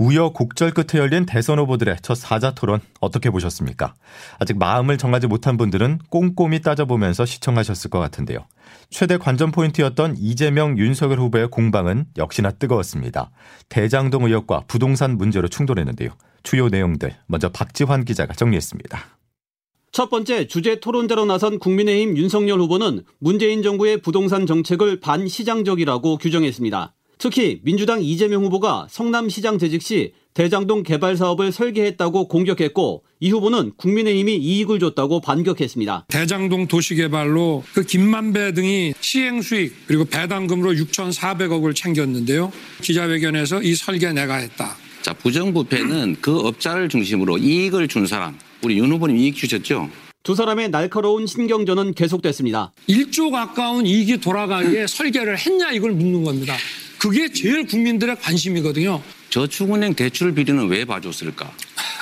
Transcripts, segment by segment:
우여곡절 끝에 열린 대선 후보들의 첫 사자 토론 어떻게 보셨습니까? 아직 마음을 정하지 못한 분들은 꼼꼼히 따져보면서 시청하셨을 것 같은데요. 최대 관전 포인트였던 이재명 윤석열 후보의 공방은 역시나 뜨거웠습니다. 대장동 의혹과 부동산 문제로 충돌했는데요. 주요 내용들 먼저 박지환 기자가 정리했습니다. 첫 번째 주제 토론자로 나선 국민의힘 윤석열 후보는 문재인 정부의 부동산 정책을 반시장적이라고 규정했습니다. 특히 민주당 이재명 후보가 성남시장 재직 시 대장동 개발 사업을 설계했다고 공격했고 이 후보는 국민의힘이 이익을 줬다고 반격했습니다. 대장동 도시 개발로 그 김만배 등이 시행 수익 그리고 배당금으로 6,400억을 챙겼는데요. 기자회견에서 이 설계 내가 했다. 자 부정부패는 그 업자를 중심으로 이익을 준 사람 우리 윤 후보님 이익 주셨죠? 두 사람의 날카로운 신경전은 계속됐습니다. 1조 가까운 이익이 돌아가게 설계를 했냐 이걸 묻는 겁니다. 그게 제일 국민들의 관심이거든요. 저축은행 대출 비리는 왜 봐줬을까?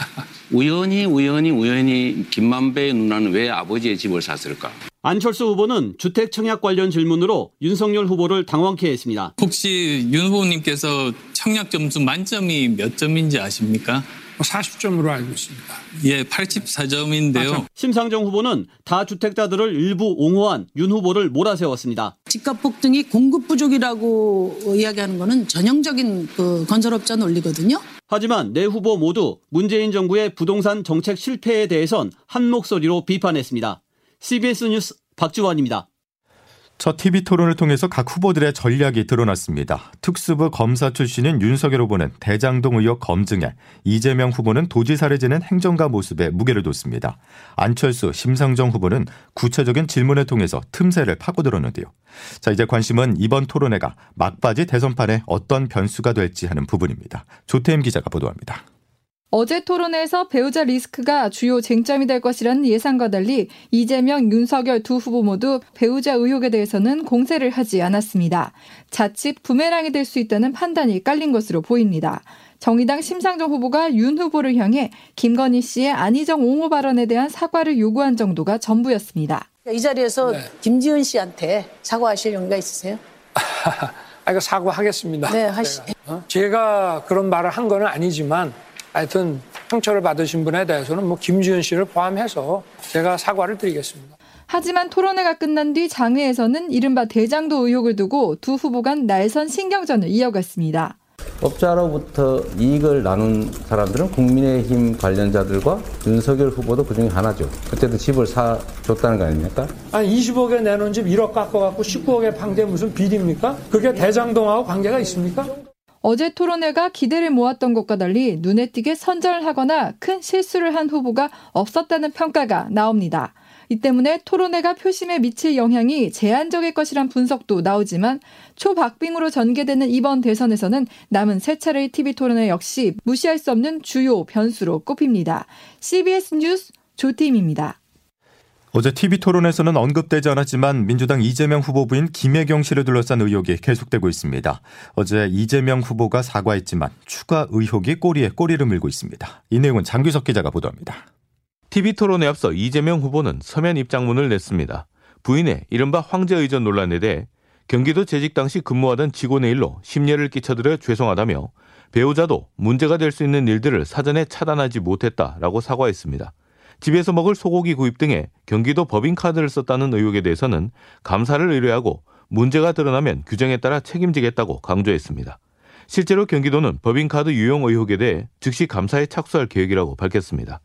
우연히 우연히 우연히 김만배의 누나는 왜 아버지의 집을 샀을까? 안철수 후보는 주택 청약 관련 질문으로 윤석열 후보를 당황케 했습니다. 혹시 윤 후보님께서 청약 점수 만점이 몇 점인지 아십니까? 40점으로 알고 있습니다. 예, 84점인데요. 아, 심상정 후보는 다주택자들을 일부 옹호한 윤 후보를 몰아세웠습니다. 집값 폭등이 공급 부족이라고 이야기하는 것은 전형적인 그 건설업자 논리거든요. 하지만 네 후보 모두 문재인 정부의 부동산 정책 실패에 대해선 한 목소리로 비판했습니다. CBS 뉴스 박지원입니다. 첫 TV 토론을 통해서 각 후보들의 전략이 드러났습니다. 특수부 검사 출신인 윤석열 후보는 대장동 의혹 검증에 이재명 후보는 도지사를 지는 행정가 모습에 무게를 뒀습니다. 안철수, 심상정 후보는 구체적인 질문을 통해서 틈새를 파고들었는데요. 자, 이제 관심은 이번 토론회가 막바지 대선판에 어떤 변수가 될지 하는 부분입니다. 조태임 기자가 보도합니다. 어제 토론에서 배우자 리스크가 주요 쟁점이 될 것이라는 예상과 달리 이재명, 윤석열 두 후보 모두 배우자 의혹에 대해서는 공세를 하지 않았습니다. 자칫 부메랑이 될 수 있다는 판단이 깔린 것으로 보입니다. 정의당 심상정 후보가 윤 후보를 향해 김건희 씨의 안희정 옹호 발언에 대한 사과를 요구한 정도가 전부였습니다. 이 자리에서 네. 김지은 씨한테 사과하실 용의가 있으세요? 아, 이거 사과하겠습니다. 네, 하시. 어? 제가 그런 말을 한 거는 아니지만 하여튼 상처를 받으신 분에 대해서는 뭐 김지은 씨를 포함해서 제가 사과를 드리겠습니다. 하지만 토론회가 끝난 뒤 장외에서는 이른바 대장도 의혹을 두고 두 후보 간 날선 신경전을 이어갔습니다. 업자로부터 이익을 나눈 사람들은 국민의힘 관련자들과 윤석열 후보도 그 중에 하나죠. 그때도 집을 사줬다는 거 아닙니까? 아니, 20억에 내놓은 집 1억 깎아갖고 19억에 판 게 무슨 비리입니까? 그게 대장동하고 관계가 있습니까? 어제 토론회가 기대를 모았던 것과 달리 눈에 띄게 선전을 하거나 큰 실수를 한 후보가 없었다는 평가가 나옵니다. 이 때문에 토론회가 표심에 미칠 영향이 제한적일 것이란 분석도 나오지만 초박빙으로 전개되는 이번 대선에서는 남은 세 차례의 TV 토론회 역시 무시할 수 없는 주요 변수로 꼽힙니다. CBS 뉴스 조팀입니다. 어제 TV 토론에서는 언급되지 않았지만 민주당 이재명 후보 부인 김혜경 씨를 둘러싼 의혹이 계속되고 있습니다. 어제 이재명 후보가 사과했지만 추가 의혹이 꼬리에 꼬리를 물고 있습니다. 이 내용은 장규석 기자가 보도합니다. TV 토론에 앞서 이재명 후보는 서면 입장문을 냈습니다. 부인의 이른바 황제 의전 논란에 대해 경기도 재직 당시 근무하던 직원의 일로 심려를 끼쳐드려 죄송하다며 배우자도 문제가 될 수 있는 일들을 사전에 차단하지 못했다라고 사과했습니다. 집에서 먹을 소고기 구입 등에 경기도 법인카드를 썼다는 의혹에 대해서는 감사를 의뢰하고 문제가 드러나면 규정에 따라 책임지겠다고 강조했습니다. 실제로 경기도는 법인카드 유용 의혹에 대해 즉시 감사에 착수할 계획이라고 밝혔습니다.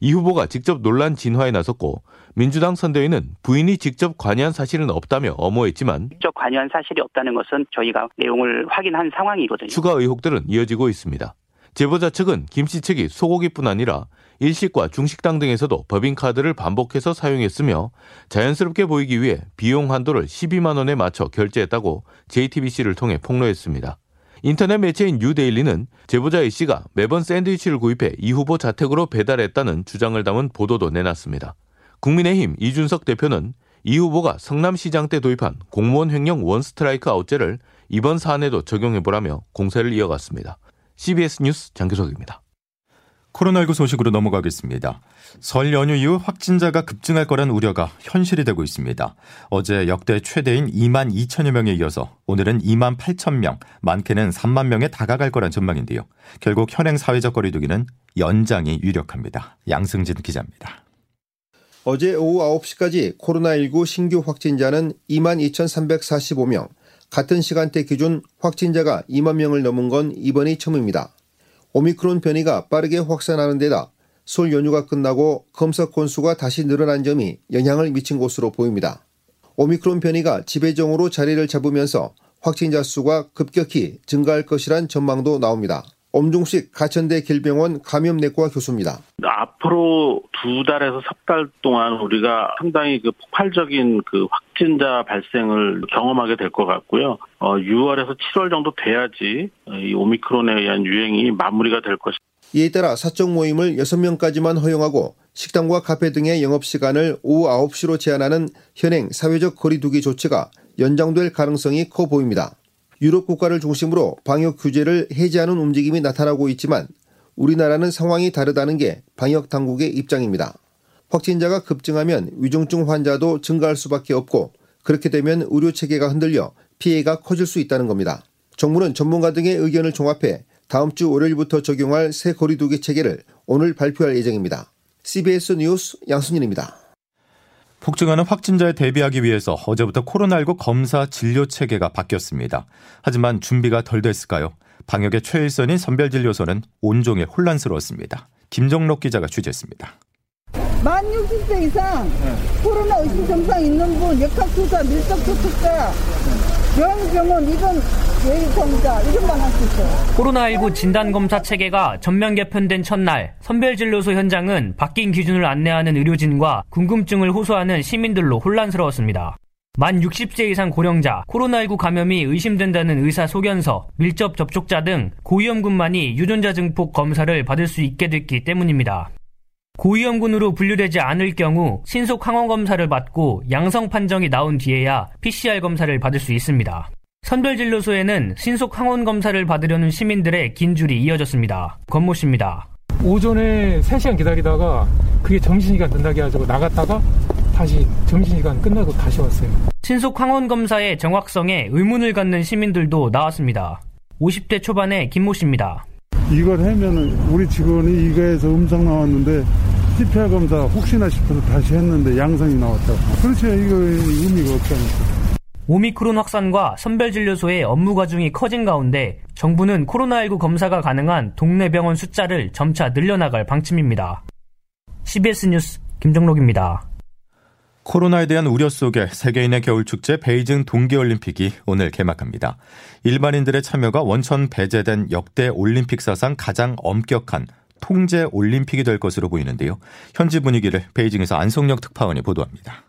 이 후보가 직접 논란 진화에 나섰고 민주당 선대위는 부인이 직접 관여한 사실은 없다며 엄호했지만 직접 관여한 사실이 없다는 것은 저희가 내용을 확인한 상황이거든요. 추가 의혹들은 이어지고 있습니다. 제보자 측은 김 씨 측이 소고기뿐 아니라 일식과 중식당 등에서도 법인카드를 반복해서 사용했으며 자연스럽게 보이기 위해 비용 한도를 12만 원에 맞춰 결제했다고 JTBC를 통해 폭로했습니다. 인터넷 매체인 뉴데일리는 제보자 A씨가 매번 샌드위치를 구입해 이 후보 자택으로 배달했다는 주장을 담은 보도도 내놨습니다. 국민의힘 이준석 대표는 이 후보가 성남시장 때 도입한 공무원 횡령 원스트라이크 아웃제를 이번 사안에도 적용해보라며 공세를 이어갔습니다. CBS 뉴스 장교석입니다. 코로나19 소식으로 넘어가겠습니다. 설 연휴 이후 확진자가 급증할 거란 우려가 현실이 되고 있습니다. 어제 역대 최대인 2만 2천여 명에 이어서 오늘은 2만 8천 명, 많게는 3만 명에 다가갈 거란 전망인데요. 결국 현행 사회적 거리두기는 연장이 유력합니다. 양승진 기자입니다. 어제 오후 9시까지 코로나19 신규 확진자는 2만 2,345명, 같은 시간대 기준 확진자가 2만 명을 넘은 건 이번이 처음입니다. 오미크론 변이가 빠르게 확산하는 데다 설 연휴가 끝나고 검사 건수가 다시 늘어난 점이 영향을 미친 것으로 보입니다. 오미크론 변이가 지배종으로 자리를 잡으면서 확진자 수가 급격히 증가할 것이란 전망도 나옵니다. 엄중식 가천대 길병원 감염내과 교수입니다. 앞으로 두 달에서 석 달 동안 우리가 상당히 그 폭발적인 그 확 진자 발생을 경험하게 될 것 같고요. 어, 6월에서 7월 정도 돼야지 이 오미크론에 의한 유행이 마무리가 될 것입니다. 이에 따라 사적 모임을 6명까지만 허용하고 식당과 카페 등의 영업시간을 오후 9시로 제한하는 현행 사회적 거리두기 조치가 연장될 가능성이 커 보입니다. 유럽 국가를 중심으로 방역 규제를 해제하는 움직임이 나타나고 있지만 우리나라는 상황이 다르다는 게 방역 당국의 입장입니다. 확진자가 급증하면 위중증 환자도 증가할 수밖에 없고 그렇게 되면 의료 체계가 흔들려 피해가 커질 수 있다는 겁니다. 정부는 전문가 등의 의견을 종합해 다음 주 월요일부터 적용할 새 거리두기 체계를 오늘 발표할 예정입니다. CBS 뉴스 양순일입니다. 폭증하는 확진자에 대비하기 위해서 어제부터 코로나19 검사 진료 체계가 바뀌었습니다. 하지만 준비가 덜 됐을까요? 방역의 최일선인 선별진료소는 온종일 혼란스러웠습니다. 김정록 기자가 취재했습니다. 만 60세 이상 코로나 의심 증상 있는 분, 역학조사, 밀접접촉자, 병병원 이건 예의정자 이름만 할 수 있어요. 코로나19 진단검사 체계가 전면 개편된 첫날 선별진료소 현장은 바뀐 기준을 안내하는 의료진과 궁금증을 호소하는 시민들로 혼란스러웠습니다. 만 60세 이상 고령자, 코로나19 감염이 의심된다는 의사 소견서, 밀접 접촉자 등 고위험군만이 유전자 증폭 검사를 받을 수 있게 됐기 때문입니다. 고위험군으로 분류되지 않을 경우 신속 항원 검사를 받고 양성 판정이 나온 뒤에야 PCR 검사를 받을 수 있습니다. 선별진료소에는 신속 항원 검사를 받으려는 시민들의 긴 줄이 이어졌습니다. 권모 씨입니다. 오전에 3시간 기다리다가 그게 점심시간 된다게 해가지고 나갔다가 다시 점심시간 끝나고 다시 왔어요. 신속 항원 검사의 정확성에 의문을 갖는 시민들도 나왔습니다. 50대 초반의 김모 씨입니다. 이걸 하면은 우리 직원이 이거에서 음성 나왔는데 PCR 검사 혹시나 싶어서 다시 했는데 양성이 나왔다고. 그렇죠. 이거 의미가 없다니까. 오미크론 확산과 선별진료소의 업무 과중이 커진 가운데 정부는 코로나19 검사가 가능한 동네 병원 숫자를 점차 늘려나갈 방침입니다. CBS 뉴스 김정록입니다. 코로나에 대한 우려 속에 세계인의 겨울축제 베이징 동계올림픽이 오늘 개막합니다. 일반인들의 참여가 원천 배제된 역대 올림픽 사상 가장 엄격한 통제 올림픽이 될 것으로 보이는데요. 현지 분위기를 베이징에서 안성혁 특파원이 보도합니다.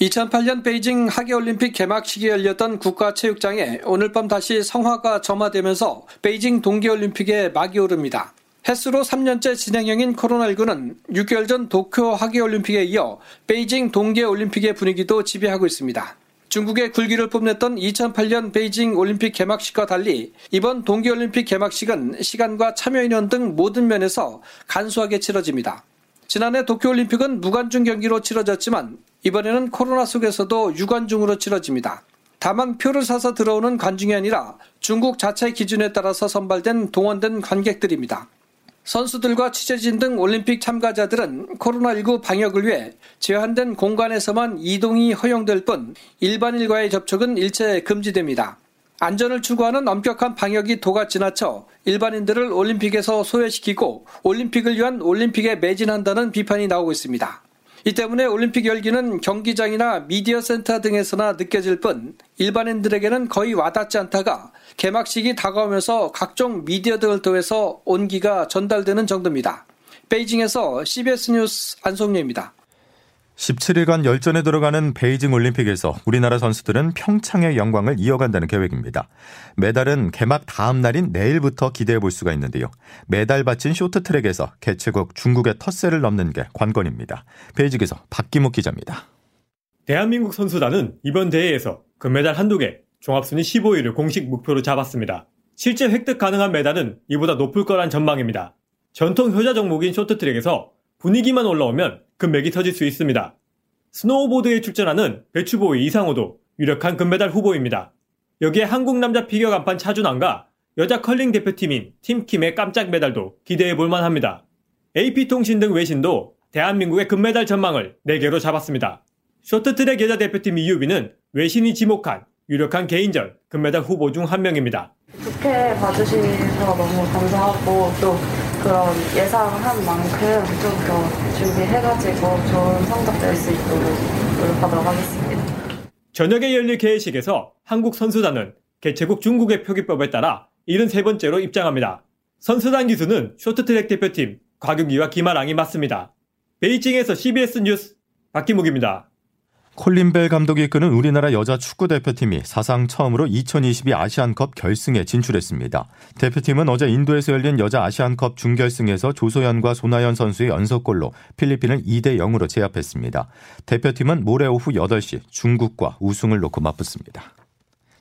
2008년 베이징 하계올림픽 개막식이 열렸던 국가체육장에 오늘 밤 다시 성화가 점화되면서 베이징 동계올림픽에 막이 오릅니다. 햇수로 3년째 진행형인 코로나19는 6개월 전 도쿄 하계올림픽에 이어 베이징 동계올림픽의 분위기도 지배하고 있습니다. 중국의 굴기를 뽐냈던 2008년 베이징 올림픽 개막식과 달리 이번 동계올림픽 개막식은 시간과 참여인원 등 모든 면에서 간소하게 치러집니다. 지난해 도쿄올림픽은 무관중 경기로 치러졌지만 이번에는 코로나 속에서도 유관중으로 치러집니다. 다만 표를 사서 들어오는 관중이 아니라 중국 자체 기준에 따라서 선발된 동원된 관객들입니다. 선수들과 취재진 등 올림픽 참가자들은 코로나19 방역을 위해 제한된 공간에서만 이동이 허용될 뿐 일반인과의 접촉은 일체 금지됩니다. 안전을 추구하는 엄격한 방역이 도가 지나쳐 일반인들을 올림픽에서 소외시키고 올림픽을 위한 올림픽에 매진한다는 비판이 나오고 있습니다. 이 때문에 올림픽 열기는 경기장이나 미디어 센터 등에서나 느껴질 뿐 일반인들에게는 거의 와닿지 않다가 개막식이 다가오면서 각종 미디어 등을 통해서 온기가 전달되는 정도입니다. 베이징에서 CBS 뉴스 안송료입니다. 17일간 열전에 들어가는 베이징 올림픽에서 우리나라 선수들은 평창의 영광을 이어간다는 계획입니다. 메달은 개막 다음 날인 내일부터 기대해 볼 수가 있는데요. 메달 받친 쇼트트랙에서 개최국 중국의 텃세를 넘는 게 관건입니다. 베이징에서 박기묵 기자입니다. 대한민국 선수단은 이번 대회에서 금메달 한두 개, 종합순위 15위를 공식 목표로 잡았습니다. 실제 획득 가능한 메달은 이보다 높을 거란 전망입니다. 전통 효자 종목인 쇼트트랙에서 분위기만 올라오면 금맥이 터질 수 있습니다. 스노우보드에 출전하는 배추보이 이상호도 유력한 금메달 후보입니다. 여기에 한국 남자 피겨 간판 차준환과 여자 컬링 대표팀인 팀킴의 깜짝 메달도 기대해 볼 만 합니다. AP통신 등 외신도 대한민국의 금메달 전망을 4개로 잡았습니다. 쇼트트랙 여자 대표팀 이유빈은 외신이 지목한 유력한 개인전 금메달 후보 중 한 명입니다. 좋게 봐주셔서 너무 감사하고 또 그런 예상한 만큼 좀 더 준비해가지고 좋은 성적 낼 수 있도록 노력하도록 하겠습니다. 저녁에 열릴 개회식에서 한국 선수단은 개최국 중국의 표기법에 따라 73번째로 입장합니다. 선수단 기수는 쇼트트랙 대표팀 곽윤기와 김아랑이 맞습니다. 베이징에서 CBS 뉴스 박기묵입니다. 콜린 벨 감독이 이끄는 우리나라 여자 축구 대표팀이 사상 처음으로 2022 아시안컵 결승에 진출했습니다. 대표팀은 어제 인도에서 열린 여자 아시안컵 준결승에서 조소현과 손화연 선수의 연속골로 필리핀을 2대 0으로 제압했습니다. 대표팀은 모레 오후 8시 중국과 우승을 놓고 맞붙습니다.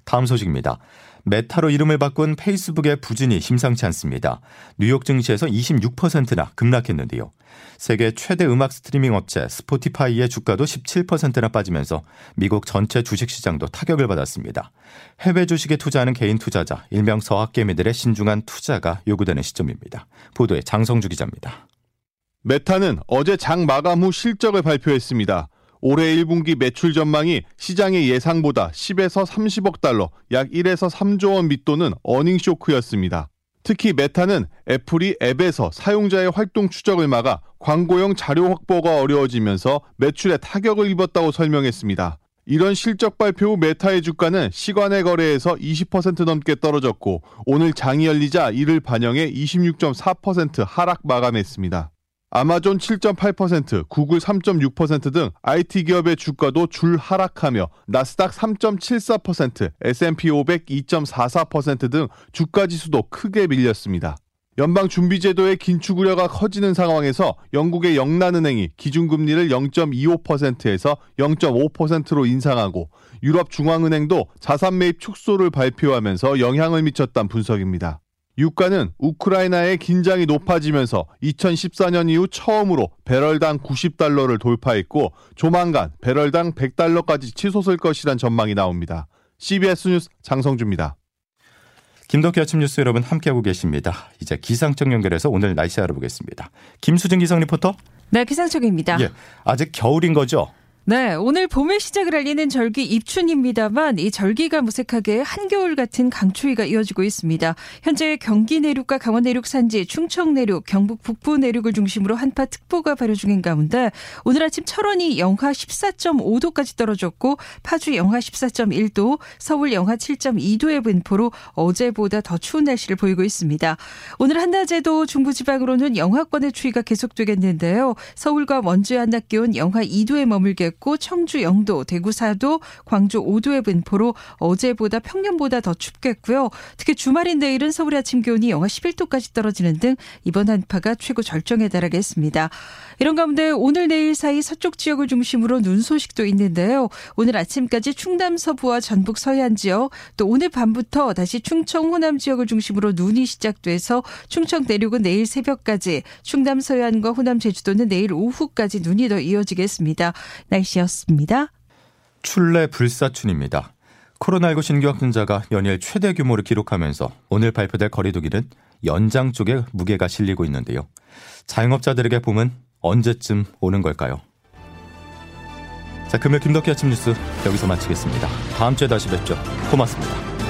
다음 소식입니다. 메타로 이름을 바꾼 페이스북의 부진이 심상치 않습니다. 뉴욕 증시에서 26%나 급락했는데요. 세계 최대 음악 스트리밍 업체 스포티파이의 주가도 17%나 빠지면서 미국 전체 주식시장도 타격을 받았습니다. 해외 주식에 투자하는 개인 투자자, 일명 서학개미들의 신중한 투자가 요구되는 시점입니다. 보도에 장성주 기자입니다. 메타는 어제 장 마감 후 실적을 발표했습니다. 올해 1분기 매출 전망이 시장의 예상보다 10에서 30억 달러, 약 1에서 3조 원 밑도는 어닝 쇼크였습니다. 특히 메타는 애플이 앱에서 사용자의 활동 추적을 막아 광고용 자료 확보가 어려워지면서 매출에 타격을 입었다고 설명했습니다. 이런 실적 발표 후 메타의 주가는 시간의 거래에서 20% 넘게 떨어졌고 오늘 장이 열리자 이를 반영해 26.4% 하락 마감했습니다. 아마존 7.8%, 구글 3.6%등 IT 기업의 주가도 줄 하락하며 나스닥 3.74%, S&P 500 2.44%등 주가 지수도 크게 밀렸습니다. 연방준비제도의 긴축 우려가 커지는 상황에서 영국의 영란은행이 기준금리를 0.25%에서 0.5%로 인상하고 유럽 중앙은행도 자산 매입 축소를 발표하면서 영향을 미쳤다는 분석입니다. 유가는 우크라이나의 긴장이 높아지면서 2014년 이후 처음으로 배럴당 90달러를 돌파했고 조만간 배럴당 100달러까지 치솟을 것이란 전망이 나옵니다. CBS 뉴스 장성주입니다. 김덕기 아침 뉴스 여러분 함께하고 계십니다. 이제 기상청 연결해서 오늘 날씨 알아보겠습니다. 김수진 기상 리포터. 네, 기상청입니다. 예, 아직 겨울인 거죠? 네, 오늘 봄의 시작을 알리는 절기 입춘입니다만 이 절기가 무색하게 한겨울 같은 강추위가 이어지고 있습니다. 현재 경기 내륙과 강원 내륙 산지, 충청 내륙, 경북 북부 내륙을 중심으로 한파 특보가 발효 중인 가운데 오늘 아침 철원이 영하 14.5도까지 떨어졌고 파주 영하 14.1도, 서울 영하 7.2도의 분포로 어제보다 더 추운 날씨를 보이고 있습니다. 오늘 한낮에도 중부지방으로는 영하권의 추위가 계속되겠는데요. 서울과 원주의 한낮 기온 영하 2도에 머물게 됐고 청주 영도, 대구 사도, 광주 5도의 분포로 어제보다 평년보다 더 춥겠고요. 특히 주말인 내일은 서울 아침 기온이 영하 11도까지 떨어지는 등 이번 한파가 최고 절정에 달하겠습니다. 이런 가운데 오늘 내일 사이 서쪽 지역을 중심으로 눈 소식도 있는데요. 오늘 아침까지 충남 서부와 전북 서해안 지역 또 오늘 밤부터 다시 충청 호남 지역을 중심으로 눈이 시작돼서 충청 내륙은 내일 새벽까지 충남 서해안과 호남 제주도는 내일 오후까지 눈이 더 이어지겠습니다. 날씨였습니다. 출래 불사춘입니다. 코로나19 신규 확진자가 연일 최대 규모를 기록하면서 오늘 발표될 거리두기는 연장 쪽에 무게가 실리고 있는데요. 자영업자들에게 봄은 언제쯤 오는 걸까요? 자, 금요일 김덕기 아침 뉴스 여기서 마치겠습니다. 다음 주에 다시 뵙죠. 고맙습니다.